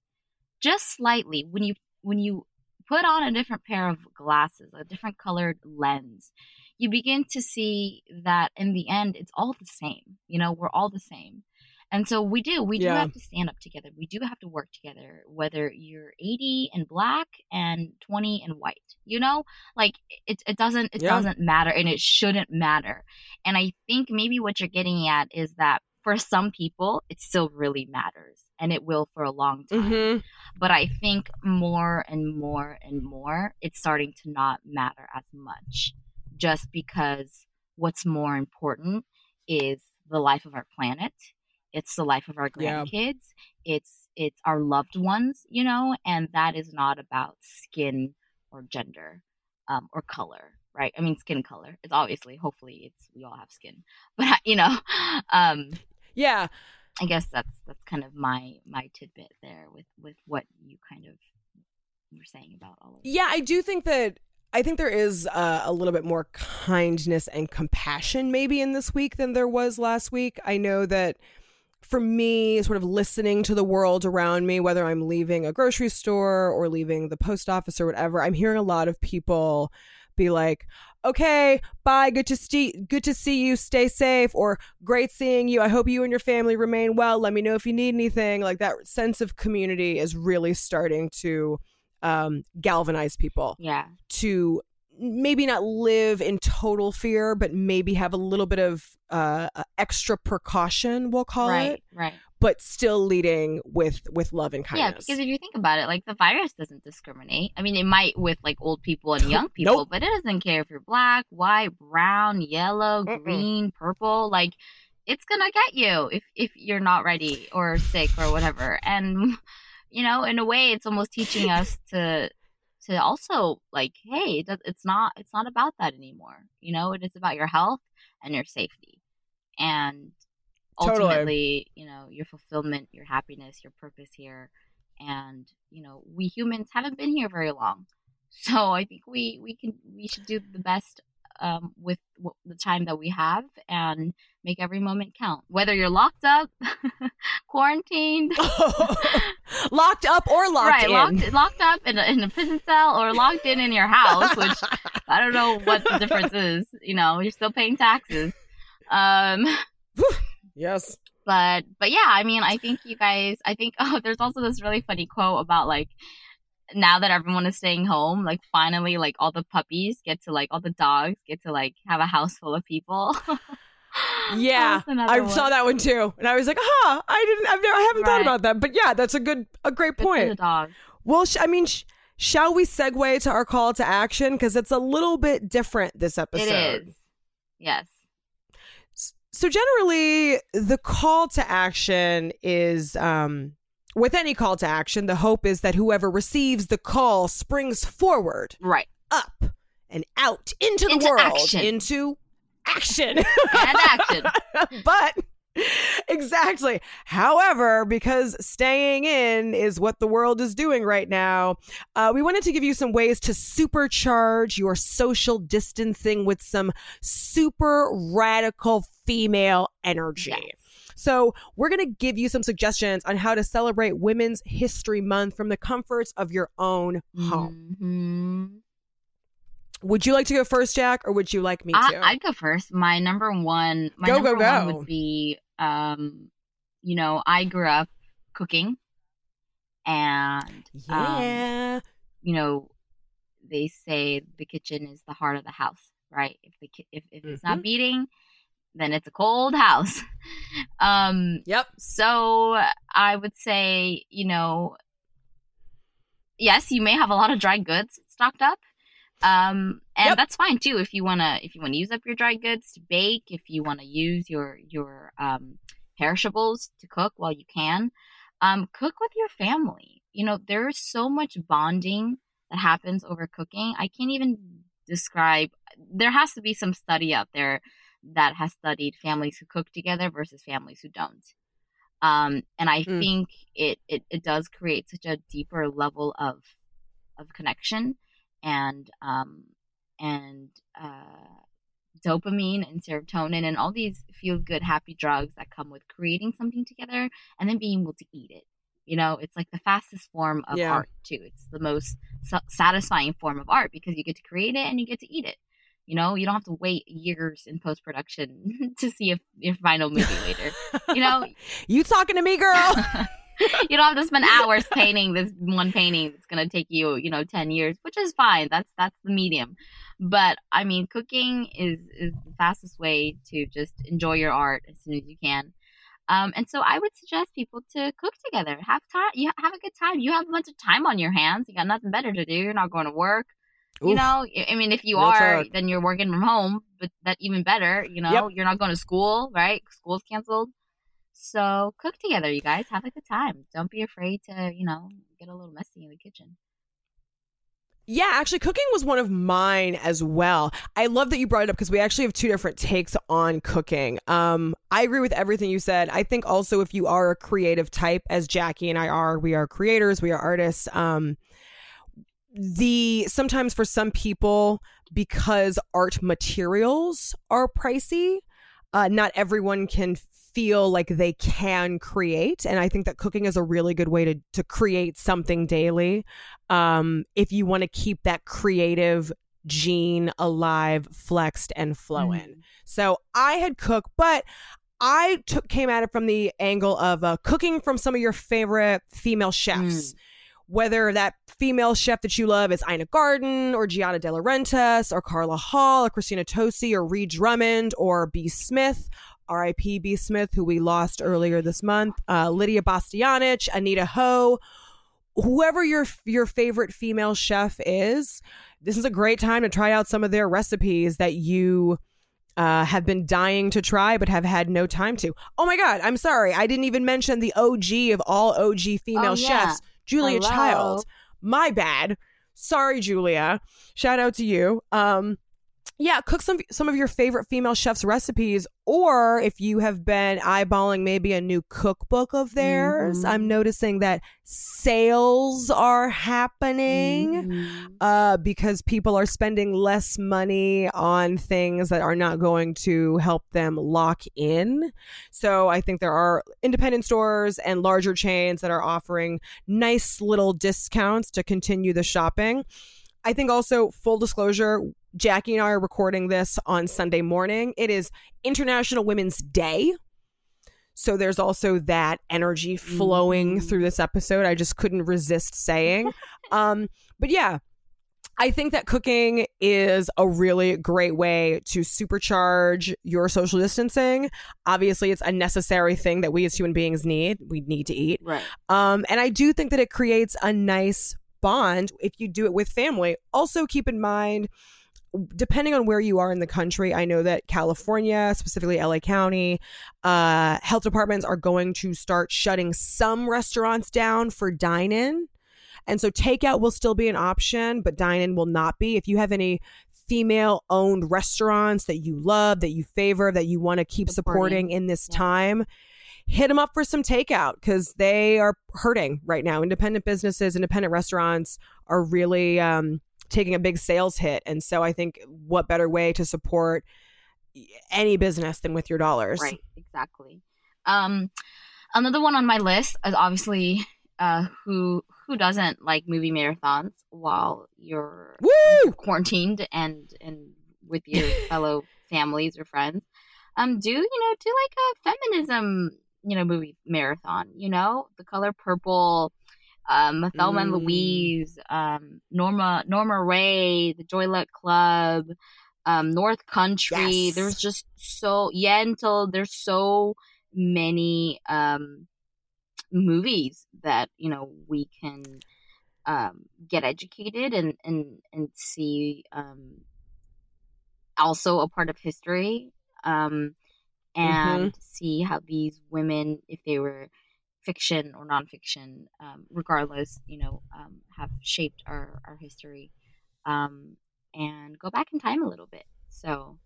B: just slightly, when you when you put on a different pair of glasses, a different colored lens, you begin to see that in the end it's all the same. You know, we're all the same. And so we do, we do
A: Yeah.
B: have to stand up together. We do have to work together, whether you're 80 and black and 20 and white. You know, like it, it doesn't it
A: Yeah.
B: doesn't matter and it shouldn't matter. And I think maybe what you're getting at is that for some people it still really matters and it will for a long time.
A: hmm
B: But I think more and more and more it's starting to not matter as much just because what's more important is the life of our planet. It's the life of our
A: Yeah.
B: grandkids. It's it's our loved ones, you know, and that is not about skin or gender um, or color, right? I mean, skin color. It's obviously, hopefully, it's we all have skin, [LAUGHS] but you know, um,
A: Yeah.
B: I guess that's that's kind of my my tidbit there with with what you kind of were saying about all of it.
A: Yeah, I do think that I think there is uh, a little bit more kindness and compassion maybe in this week than there was last week. I know that for me, sort of listening to the world around me, whether I'm leaving a grocery store or leaving the post office or whatever, I'm hearing a lot of people be like, "Okay, bye. Good to see. Good to see you. Stay safe." Or "Great seeing you. I hope you and your family remain well. Let me know if you need anything." Like that sense of community is really starting to um, galvanize people
B: Yeah,
A: to maybe not live in total fear, but maybe have a little bit of uh, extra precaution. We'll call
B: right,
A: it,
B: right.
A: But still leading with with love and kindness.
B: Yeah, because if you think about it, like the virus doesn't discriminate. I mean, it might with like old people and young [LAUGHS] people,
A: Nope.
B: but it doesn't care if you're black, white, brown, yellow,
A: Mm-mm.
B: green, purple. Like, it's gonna get you if if you're not ready or sick or whatever. And you know, in a way, it's almost teaching us to to also like, hey, it's not it's not about that anymore. You know, it is about your health and your safety, and
A: Totally.
B: ultimately, you know, your fulfillment, your happiness, your purpose here. And you know, we humans haven't been here very long, [LAUGHS] so I think we we can we should do the best um, with w- the time that we have and make every moment count. Whether you're locked up, [LAUGHS] quarantined, [LAUGHS]
A: locked up or locked
B: right,
A: in.
B: locked locked up in a, in a prison cell or locked in in your house, which I don't know what the difference is. You know, you're still paying taxes. Um,
A: yes.
B: but but yeah, I mean, I think you guys. I think [LAUGHS] oh, there's also this really funny quote about like now that everyone is staying home, like finally, like all the puppies get to like all the dogs get to like have a house full of people. [LAUGHS]
A: Yeah,
B: That was another
A: I
B: one.
A: saw that one too, and I was like, "Huh, I didn't. I've never. I haven't thought about that." But yeah, that's a good, a great
B: Good
A: point.
B: dog.
A: Well, sh- I mean, sh- shall we segue to our call to action because it's a little bit different this episode.
B: It is. Yes.
A: So generally, the call to action is um, with any call to action, the hope is that whoever receives the call springs forward,
B: Right.
A: up, and out into the
B: Into
A: world,
B: action.
A: into action.
B: And action. [LAUGHS]
A: but exactly. However, because staying in is what the world is doing right now, uh, we wanted to give you some ways to supercharge your social distancing with some super radical female energy.
B: Yes.
A: So, we're going to give you some suggestions on how to celebrate Women's History Month from the comforts of your own home.
B: Mhm.
A: Would you like to go first, Jack, or would you like me to?
B: I, I'd go first. My number one, my
A: Go, go,
B: number one
A: go.
B: would be, um, you know, I grew up cooking, and um,
A: yeah.
B: you know, they say the kitchen is the heart of the house, right? If the ki- if if it's
A: Mm-hmm.
B: not beating, then it's a cold house. [LAUGHS] um,
A: yep.
B: so I would say, you know, yes, you may have a lot of dry goods stocked up. Um, and
A: Yep.
B: that's fine too if you wanna if you wanna use up your dry goods to bake, if you wanna use your your um, perishables to cook while you can. Um, cook with your family. You know, there's so much bonding that happens over cooking. I can't even describe. There has to be some study out there that has studied families who cook together versus families who don't. Um, and I
A: Mm.
B: think it, it it does create such a deeper level of of connection and um and uh dopamine and serotonin and all these feel good happy drugs that come with creating something together and then being able to eat it you know it's like the fastest form of
A: Yeah.
B: art too it's the most satisfying form of art because you get to create it and you get to eat it you know you don't have to wait years in post production [LAUGHS] to see a, your final movie later. You know? [LAUGHS]
A: You talking to me, girl? [LAUGHS]
B: you don't have to spend hours painting this one painting that's going to take you you know 10 years which is fine. That's that's the medium. But i mean cooking is is the fastest way to just enjoy your art as soon as you can. Um, and so i would suggest people to cook together. Have time you have a good time. You have a bunch of time on your hands. You got nothing better to do. You're not going to work you
A: Oof.
B: know I- i mean if you
A: Real
B: are
A: talk.
B: then you're working from home but that even better you know
A: Yep.
B: you're not going to school right school's canceled so cook together, you guys. Have a good time. Don't be afraid to, you know, get a little messy in the kitchen.
A: Yeah, actually, cooking was one of mine as well. I love that you brought it up because we actually have two different takes on cooking. Um, I agree with everything you said. I think also if you are a creative type, as Jackie and I are, we are creators, we are artists. Um, the sometimes for some people, because art materials are pricey, uh, not everyone can feel like they can create and i think that cooking is a really good way to to create something daily. Um if you want to keep that creative gene alive flexed and flowing. So i had cooked but i took came at it from the angle of uh, cooking from some of your favorite female chefs whether that female chef that you love is Ina Garten or Giada De Laurentiis or Carla Hall or Christina Tosi or Ree Drummond or B. Smith, R.I.P. B. Smith, who we lost earlier this month, uh, Lidia Bastianich, Anita Lo, whoever your your favorite female chef is, this is a great time to try out some of their recipes that you uh, have been dying to try but have had no time to. Oh my God, I'm sorry. I didn't even mention the OG of all OG female
B: Oh, yeah.
A: chefs, Julia
B: Hello.
A: Child. My bad. Sorry, Julia. Shout out to you. Um, yeah, cook some some of your favorite female chefs' recipes, or if you have been eyeballing maybe a new cookbook of theirs,
B: Mhm.
A: I'm noticing that sales are happening
B: Mhm.
A: uh, because people are spending less money on things that are not going to help them lock in. So I think there are independent stores and larger chains that are offering nice little discounts to continue the shopping. I think also, full disclosure, Jackie and I are recording this on Sunday morning. It is International Women's Day. So there's also that energy flowing
B: Mm.
A: through this episode. I just couldn't resist saying. [LAUGHS] um, but yeah, I think that cooking is a really great way to supercharge your social distancing. Obviously, it's a necessary thing that we as human beings need. We need to eat.
B: Right.
A: Um, and I do think that it creates a nice bond if you do it with family. Also, keep in mind, depending on where you are in the country, I know that California, specifically LA County, uh, health departments are going to start shutting some restaurants down for dine in. And so takeout will still be an option, but dine in will not be. If you have any female owned restaurants that you love, that you favor, that you want to keep supporting,
B: Supporting.
A: in this
B: Yeah.
A: time, hit them up for some takeout because they are hurting right now. Independent businesses, independent restaurants are really um, taking a big sales hit. And so I think what better way to support any business than with your dollars?
B: Right, exactly. Um, another one on my list is obviously uh, who who doesn't like movie marathons while you're
A: Woo!
B: quarantined and and with your [LAUGHS] fellow families or friends. Um, do you know do like a feminism you know movie marathon? You know, The Color Purple. Um, Thelma and
A: Mm.
B: Louise, um, Norma Norma Rae, The Joy Luck Club, um, North Country.
A: Yes.
B: There's just so Yentl. There's so many um, movies that you know we can um, get educated and and and see um, also a part of history um, and see how these women, if they were fiction or nonfiction, um, regardless, you know, um, have shaped our our history um, and go back in time a little bit. So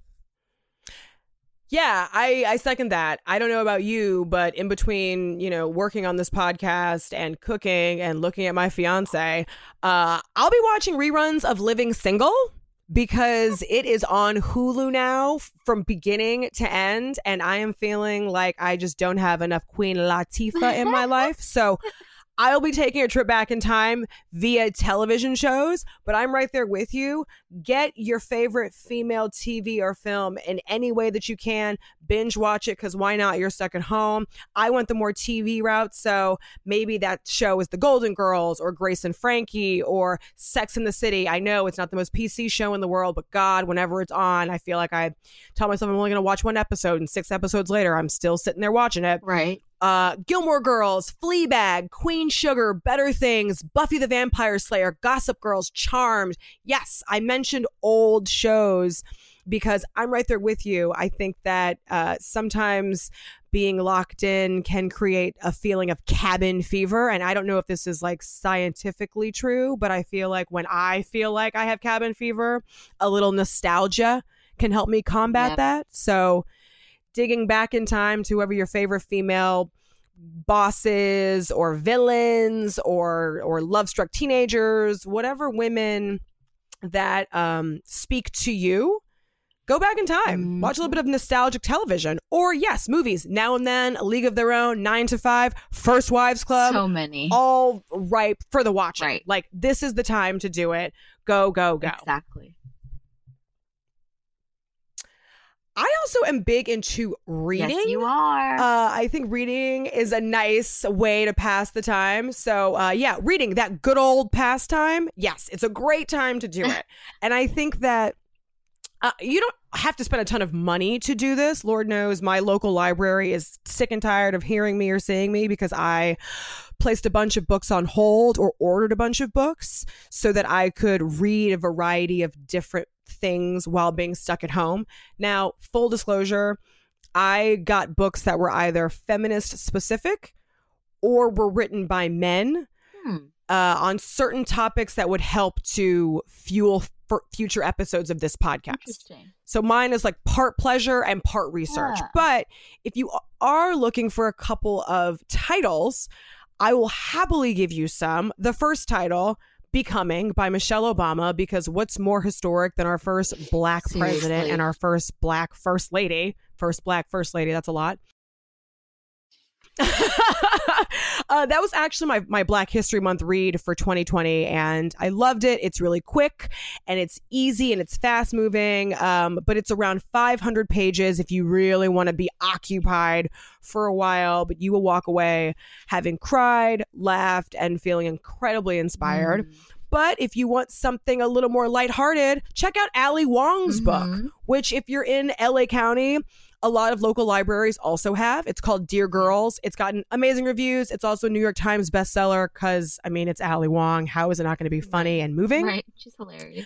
A: Yeah, I, I second that. I don't know about you, but in between, you know, working on this podcast and cooking and looking at my fiance, uh, I'll be watching reruns of Living Single because it is on Hulu now from beginning to end. And I am feeling like I just don't have enough Queen Latifah in my life. So I'll be taking a trip back in time via television shows, but I'm right there with you. Get your favorite female TV or film in any way that you can. Binge watch it because why not? You're stuck at home. I went the more TV route, so maybe that show is The Golden Girls or Grace and Frankie or Sex in the City. I know it's not the most PC show in the world, but God, whenever it's on, I feel like I tell myself I'm only going to watch one episode, and six episodes later, I'm still sitting there watching it
B: right,
A: uh, Gilmore Girls, Fleabag, Queen Sugar, Better Things, Buffy the Vampire Slayer, Gossip Girls, Charmed. Yes, I mentioned old shows because I'm right there with you. I think that uh, sometimes being locked in can create a feeling of cabin fever. And I don't know if this is like scientifically true, but I feel like when I feel like I have cabin fever, a little nostalgia can help me combat
B: Yep.
A: that. So, digging back in time to whoever your favorite female bosses or villains or or love struck teenagers whatever women that um speak to you go back in time watch a little bit of nostalgic television or yes movies now and then a league of their own nine to five first wives club
B: so many.
A: all ripe for the watching
B: Right.
A: like this is the time to do it go go go
B: Exactly.
A: I also am big into reading
B: Yes, you are.
A: Uh, I think reading is a nice way to pass the time. So, uh, yeah, reading that good old pastime. Yes, it's a great time to do [LAUGHS] it. and I think that uh, you don't have to spend a ton of money to do this. Lord knows my local library is sick and tired of hearing me or seeing me because I placed a bunch of books on hold or ordered a bunch of books so that I could read a variety of different things while being stuck at home. Now, full disclosure, I got books that were either feminist specific or were written by men
B: Hmm.
A: uh, on certain topics that would help to fuel future episodes of this podcast. So mine is like part pleasure and part research.
B: Yeah.
A: But if you are looking for a couple of titles, I will happily give you some. The first title, Becoming by Michelle Obama, because what's more historic than our first black president and our first black first lady? First black first lady, that's a lot. [LAUGHS] uh, that was actually my, my Black History Month read for 2020, and I loved it. It's really quick and it's easy and it's fast moving, um, but it's around 500 pages if you really want to be occupied for a while. But you will walk away having cried, laughed, and feeling incredibly inspired.
B: Mm.
A: But if you want something a little more lighthearted, check out Ali Wong's book,
B: Mhm.
A: which, if you're in LA County, a lot of local libraries also have. It's called Dear mm. Girls. It's gotten amazing reviews. It's also a New York Times bestseller because, I mean, it's Ali Wong. How is it not going to be funny and moving?
B: Right. She's hilarious.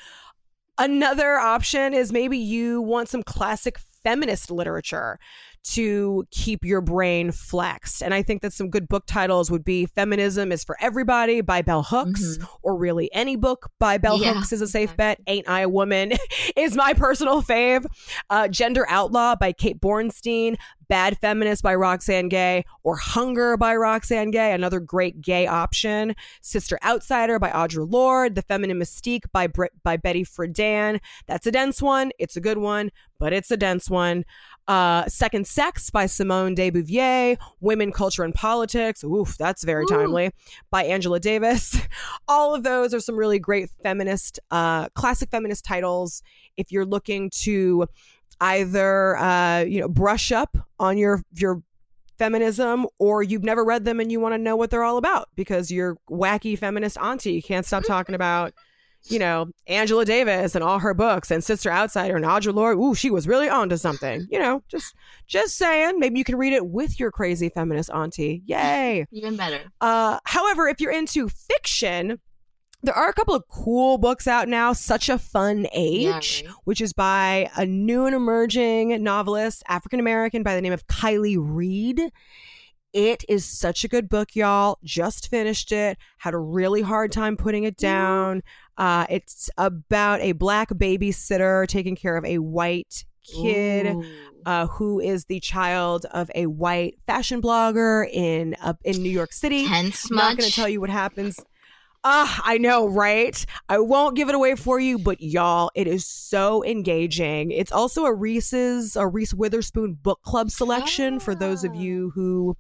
A: Another option is maybe you want some classic feminist literature. To keep your brain flexed. And I think that some good book titles would be Feminism is for Everybody by Bell Hooks, mm-hmm. or really any book by Bell yeah, Hooks is a safe bet. Ain't I a Woman [LAUGHS] is my personal fave. Uh, Gender Outlaw by Kate Bornstein, Bad Feminist by Roxane Gay, or Hunger by Roxane Gay, another great gay option. Sister Outsider by Audre Lorde, The Feminine Mystique by Brit- by Betty Friedan. That's a dense one. It's a good one, but it's a dense one. Uh, Second Sex by Simone de Beauvoir, Women, Culture, and Politics. Oof, that's very Ooh. timely. By Angela Davis. [LAUGHS] All of those are some really great feminist, uh, classic feminist titles. If you're looking to either, uh, you know, brush up on your your feminism or you've never read them and you want to know what they're all about because your wacky feminist auntie can't stop talking about you know, Angela Davis and all her books and Sister Outsider and Audre Lorde. Ooh, she was really onto something. You know, just just saying. Maybe you can read it with your crazy feminist auntie. Yay.
B: Even better.
A: Uh, however, if you're into fiction, there are a couple of cool books out now. Such a Fun Age, yeah, right. which is by a new and emerging novelist, African American by the name of Kiley Reid. It is such a good book, y'all. Just finished it. Had a really hard time putting it down. Uh, it's about a black babysitter taking care of a white kid uh, who is the child of a white fashion blogger in uh, in New York City.
B: Tense
A: I'm not going to tell you what happens. Ah, I know, right? I won't give it away for you, but y'all, it is so engaging. It's also a Reese's, a Reese Witherspoon book club selection for those of you ah. who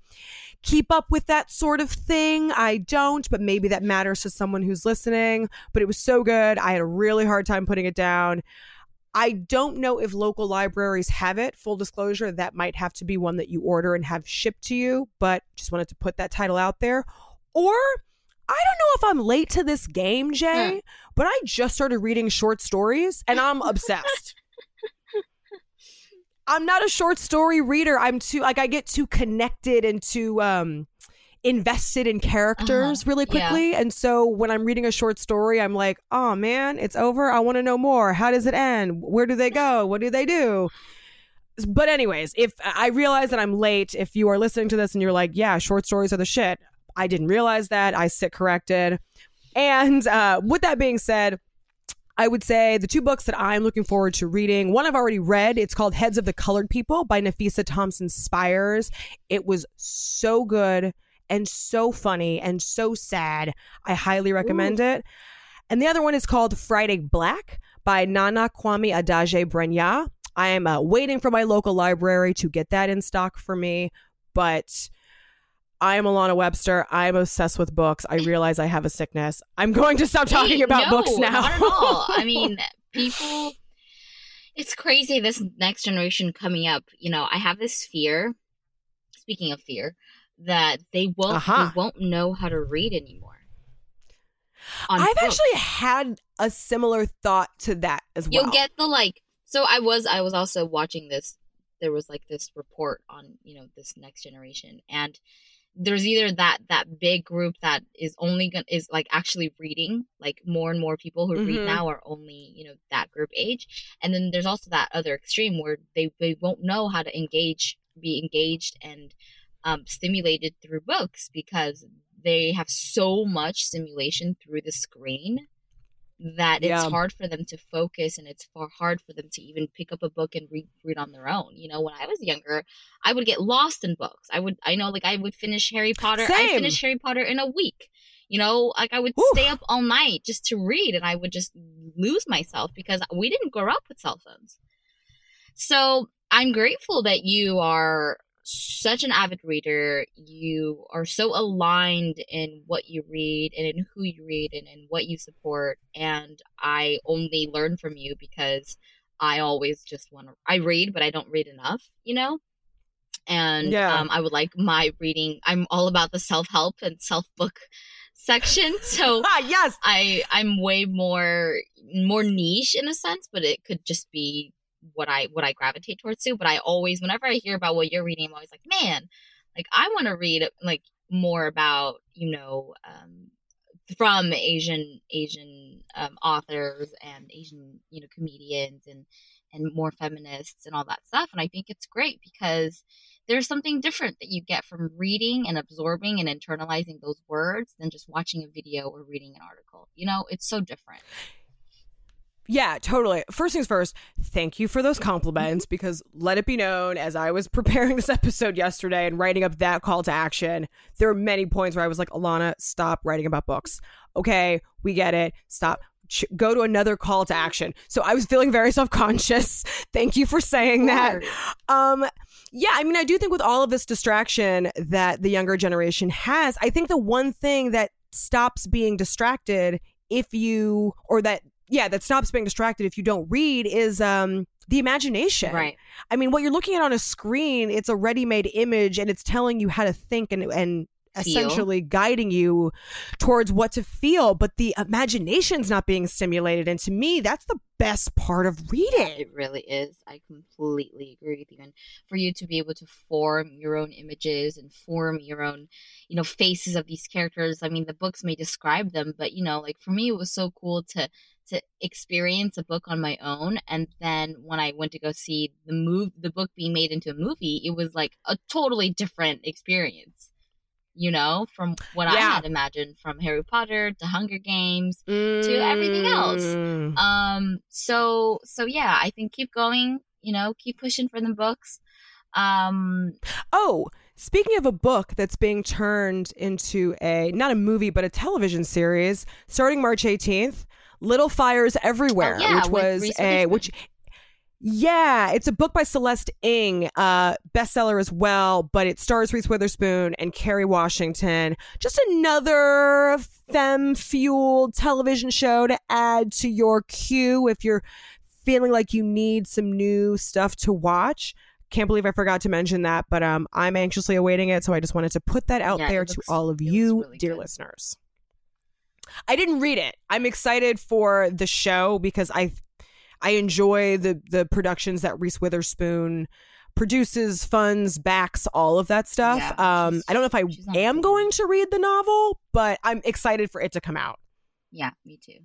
A: keep up with that sort of thing. I don't, but maybe that matters to someone who's listening. But it was so good. I had a really hard time putting it down. I don't know if local libraries have it. Full disclosure, that might have to be one that you order and have shipped to you, but just wanted to put that title out there. Or I don't know if I'm late to this game, Jay, yeah. but I just started reading short stories and I'm [LAUGHS] obsessed. I'm not a short story reader. I'm too like I get too connected and too um invested in characters uh-huh. really quickly. Yeah. And so when I'm reading a short story, I'm like, oh man, it's over. I want to know more. How does it end? Where do they go? What do they do? But, anyways, if I realize that I'm late, if you are listening to this and you're like, yeah, short stories are the shit, I didn't realize that. I sit corrected. And uh, with that being said, I would say the two books that I'm looking forward to reading. One I've already read. It's called Heads of the Colored People by Nafissa Thompson Spires. It was so good and so funny and so sad. I highly recommend Ooh. it. And the other one is called Friday Black by Nana Kwame Adjei Brenyah. I am uh, waiting for my local library to get that in stock for me, but I am Alana Webster. I'm obsessed with books. I realize I have a sickness. I'm going to stop talking hey, about no, books now.
B: Not at all. I [LAUGHS] mean, people. It's crazy. This next generation coming up. You know, I have this fear. Speaking of fear, that they won't uh-huh. they won't know how to read anymore.
A: I've books. actually had a similar thought to that as
B: well. You'll get the like. So I was I was also watching this. There was like this report on you know this next generation and there's either that that big group that is only gonna is like actually reading like more and more people who mm-hmm. read now are only you know that group age and then there's also that other extreme where they, they won't know how to engage be engaged and um, stimulated through books because they have so much stimulation through the screen that it's yeah. hard for them to focus and it's far hard for them to even pick up a book and read read on their own. You know, when I was younger, I would get lost in books. I would I know like I would finish Harry Potter. Same. I finished Harry Potter in a week. You know, like I would stay up all night just to read and I would just lose myself because we didn't grow up with cell phones. So I'm grateful that you are such an avid reader. You are so aligned in what you read and in who you read and in what you support. And I only learn from you because I always just want to, I read, but I don't read enough, you know? And yeah. um, I would like my reading. I'm all about the self help and self book [LAUGHS] section. So [LAUGHS]
A: ah, yes,
B: I I'm way more more niche in a sense, but it could just be what I what I gravitate towards too. But I always, whenever I hear about what you're reading, I'm always like, man, like I want to read like more about you know um, from Asian Asian um, authors and Asian you know comedians and and more feminists and all that stuff. And I think it's great because there's something different that you get from reading and absorbing and internalizing those words than just watching a video or reading an article. You know, it's so different.
A: Yeah, totally. First things first, thank you for those compliments because let it be known as I was [LAUGHS] preparing this episode yesterday and writing up that call to action, there are many points where I was like, Alana, stop writing about books. Okay, we get it. Stop. Ch- go to another call to action. So I was feeling very [LAUGHS] self conscious. Thank you for saying that. Um, yeah, I mean, I do think with all of this distraction that the younger generation has, I think the one thing that stops being distracted if you, or that yeah, that stops being distracted if you don't read is um the imagination.
B: Right.
A: I mean, what you're looking at on a screen, it's a ready-made image and it's telling you how to think and and
B: Feel.
A: essentially guiding you towards what to feel, but the imagination's not being stimulated. And to me, that's the best part of reading.
B: It really is. I completely agree with you. And for you to be able to form your own images and form your own, you know, faces of these characters. I mean, the books may describe them, but you know, like for me, it was so cool to to experience a book on my own. And then when I went to go see the move, the book being made into a movie, it was like a totally different experience. You know, from what I had imagined, from Harry Potter to Hunger Games to everything else.
A: Mm.
B: um so so yeah i think keep going you know keep pushing for the books um
A: Oh, speaking of a book that's being turned into a not a movie but a television series starting March 18th, Little Fires Everywhere,
B: Oh, yeah,
A: which was a which yeah, it's a book by Celeste Ng, uh, bestseller as well, but it stars Reese Witherspoon and Kerry Washington. Just another femme fueled television show to add to your queue if you're feeling like you need some new stuff to watch. Can't believe I forgot to mention that, but um, I'm anxiously awaiting it, so I just wanted to put that out
B: Yeah,
A: there to
B: looks-
A: all of you,
B: really
A: dear
B: good.
A: listeners. I didn't read it. I'm excited for the show because I I enjoy the the productions that Reese Witherspoon produces, funds, backs, all of that stuff.
B: Yeah,
A: um, I don't know if I am going to read the novel, but I'm excited for it to come out.
B: yeah me too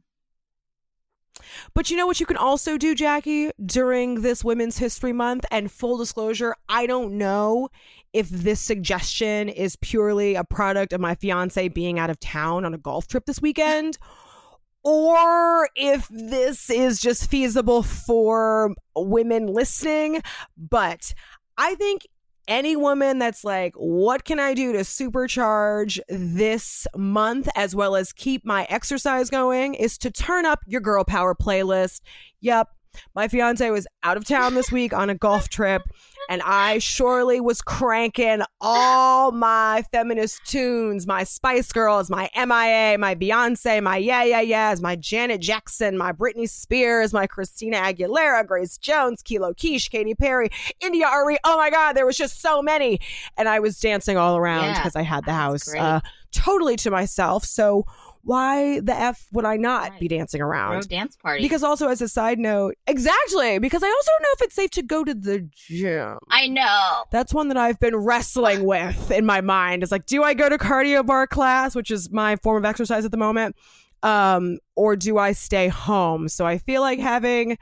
A: But you know what you can also do, Jackie, during this Women's History Month? And full disclosure, I don't know if this suggestion is purely a product of my fiance being out of town on a golf trip this weekend, [GASPS] or if this is just feasible for women listening. But I think any woman that's like, what can I do to supercharge this month as well as keep my exercise going is to turn up your girl power playlist. Yep. My fiance was out of town this week on a golf trip, and I surely was cranking all my feminist tunes, my Spice Girls, my MIA, my Beyonce, my Yeah Yeah Yeahs, my Janet Jackson, my Britney Spears, my Christina Aguilera, Grace Jones, Kilo Kish, Katy Perry, India Arie. Oh my God, there was just so many, and I was dancing all around
B: Yeah,
A: because I had the house uh, totally to myself. So why the f would I not
B: Right.
A: be dancing around?
B: a dance party
A: Because also as a side note, exactly, because I also don't know if it's safe to go to the gym.
B: i know
A: That's one that I've been wrestling with in my mind. It's like, do I go to cardio bar class, which is my form of exercise at the moment, um, or do I stay home? So I feel like having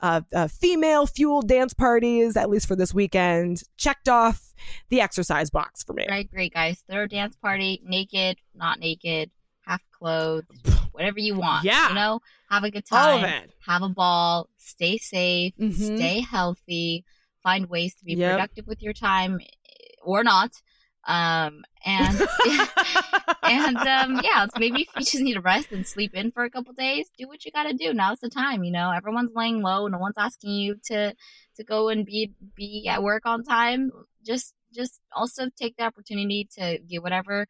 A: uh, uh, female fueled dance parties, at least for this weekend, checked off the exercise box for me.
B: right great guys throw a dance party naked not naked half clothed [SIGHS] whatever you want
A: Yeah.
B: you know have a good time have a ball, stay safe,
A: Mhm.
B: stay healthy, find ways to be
A: Yep.
B: productive with your time eh, or not. Um, and [LAUGHS] and um, [LAUGHS] yeah, it's maybe if you just need to rest and sleep in for a couple days, do what you got to do. Now's the time. You know, everyone's laying low. No one's asking you to to go and be be at work on time. Just just also take the opportunity to get whatever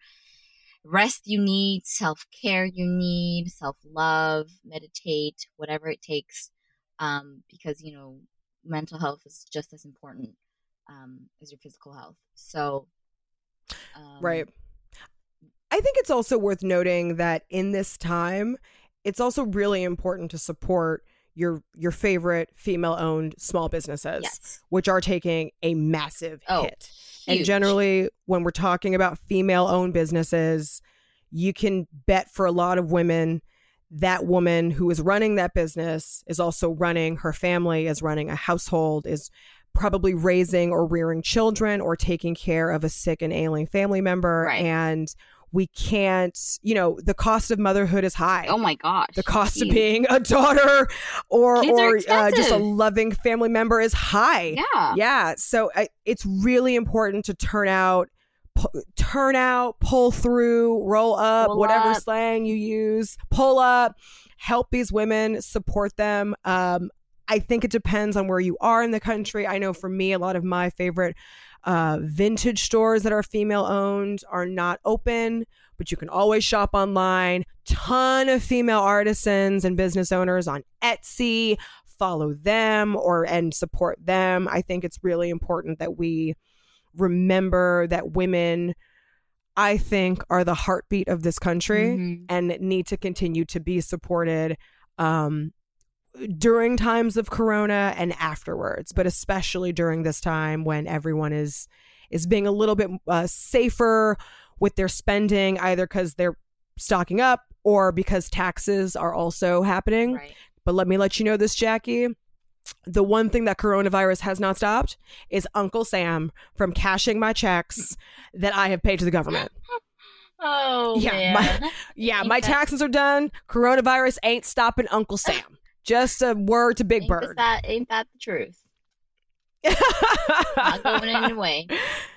B: rest you need, self care you need, self love, meditate, whatever it takes. Um, because you know, mental health is just as important um, as your physical health. So, um,
A: Right. I think it's also worth noting that in this time, it's also really important to support your your favorite female-owned small businesses,
B: Yes.
A: which are taking a massive
B: Oh,
A: hit. And generally, when we're talking about female-owned businesses, you can bet for a lot of women that woman who is running that business is also running her family, is running a household, is probably raising or rearing children or taking care of a sick and ailing family member.
B: Right.
A: And we can't, you know, the cost of motherhood is high.
B: Oh my gosh.
A: the cost of being a daughter or
B: Kids
A: or uh, just a loving family member is high.
B: Yeah.
A: Yeah, so I, it's really important to turn out, pu- turn out, pull through, roll up,
B: Pull
A: whatever
B: up.
A: slang you use, pull up, help these women, support them. Um, I think it depends on where you are in the country. I know for me, a lot of my favorite uh, vintage stores that are female owned are not open, but you can always shop online. Ton of female artisans and business owners on Etsy. Follow them or and support them. I think it's really important that we remember that women, I think, are the heartbeat of this country
B: Mhm.
A: and need to continue to be supported um, during times of corona and afterwards but especially during this time when everyone is is being a little bit uh, safer with their spending either because they're stocking up or because taxes are also happening
B: Right.
A: but let me let you know this jackie the one thing that coronavirus has not stopped is uncle sam from cashing my checks [LAUGHS] that i have paid to the government [LAUGHS]
B: Oh
A: Yeah, my-
B: man. [LAUGHS]
A: yeah, my taxes are done. Coronavirus ain't stopping Uncle Sam. Just a word to Big
B: ain't,
A: Bird.
B: that, ain't that the truth? Not going in anyway.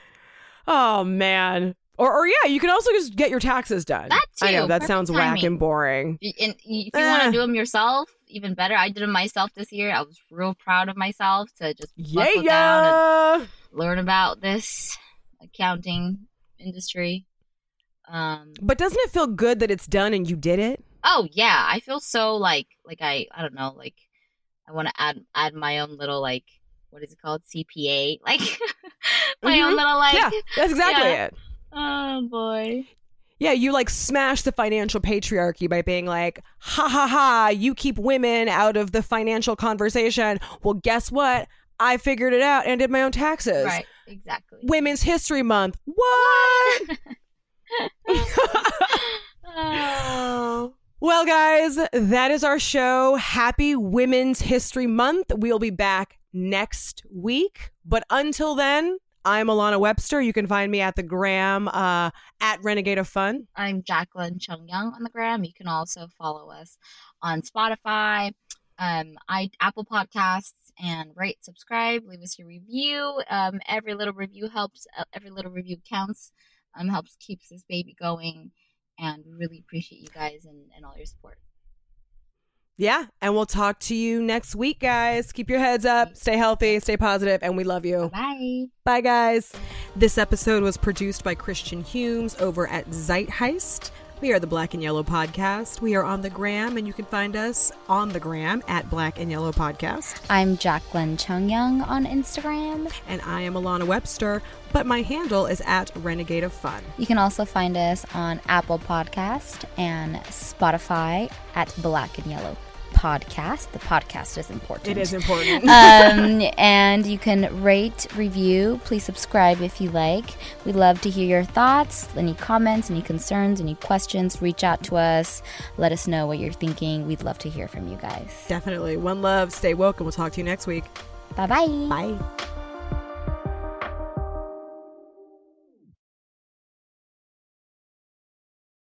B: [LAUGHS]
A: oh man. Or, or yeah, you can also just get your taxes done.
B: That
A: I know
B: too.
A: that
B: Perfect
A: sounds whack and boring.
B: And if you want
A: Eh.
B: to do them yourself, even better. I did them myself this year. I was real proud of myself to just
A: Yeah,
B: buckle down and learn about this accounting industry. Um.
A: But doesn't it feel good that it's done and you did it?
B: Oh yeah, I feel so like like I I don't know like I want to add add my own little like what is it called CPA [LAUGHS] like my
A: Mhm.
B: own little like
A: yeah, that's exactly
B: yeah.
A: it.
B: oh boy
A: Yeah, you like smash the financial patriarchy by being like, ha ha ha, you keep women out of the financial conversation. Well, guess what? I figured it out and did my own taxes.
B: right exactly
A: Women's History Month. What? [LAUGHS] [LAUGHS]
B: oh
A: well, guys, that is our show. Happy Women's History Month. We'll be back next week. But until then, I'm Alana Webster. You can find me at the gram uh, at Renegade of Fun.
B: I'm Jacklyn Chung Young on the gram. You can also follow us on Spotify, um, I Apple Podcasts, and rate, subscribe, leave us a review. Um, every little review helps. Uh, every little review counts. Um, helps keeps this baby going, and we really appreciate you guys and, and all your support.
A: Yeah, and we'll talk to you next week, guys. Keep your heads up, stay healthy, stay positive, and we love you.
B: Bye.
A: Bye, guys. This episode was produced by Christian Humes over at Zeitheist. We are the Black and Yellow Podcast. We are on the gram, and you can find us on the gram at Black and Yellow Podcast.
B: I'm Jacklyn Chung Young on Instagram.
A: And I am Alana Webster, but my handle is at Renegade of Fun.
B: You can also find us on Apple Podcast and Spotify at Black and Yellow Podcast. The podcast is important.
A: It is important. [LAUGHS]
B: um, and you can rate, review. Please subscribe if you like. We'd love to hear your thoughts, any comments, any concerns, any questions. Reach out to us. Let us know what you're thinking. We'd love to hear from you guys.
A: Definitely. One love, stay woke, and we'll talk to you next week.
B: Bye-bye.
A: Bye.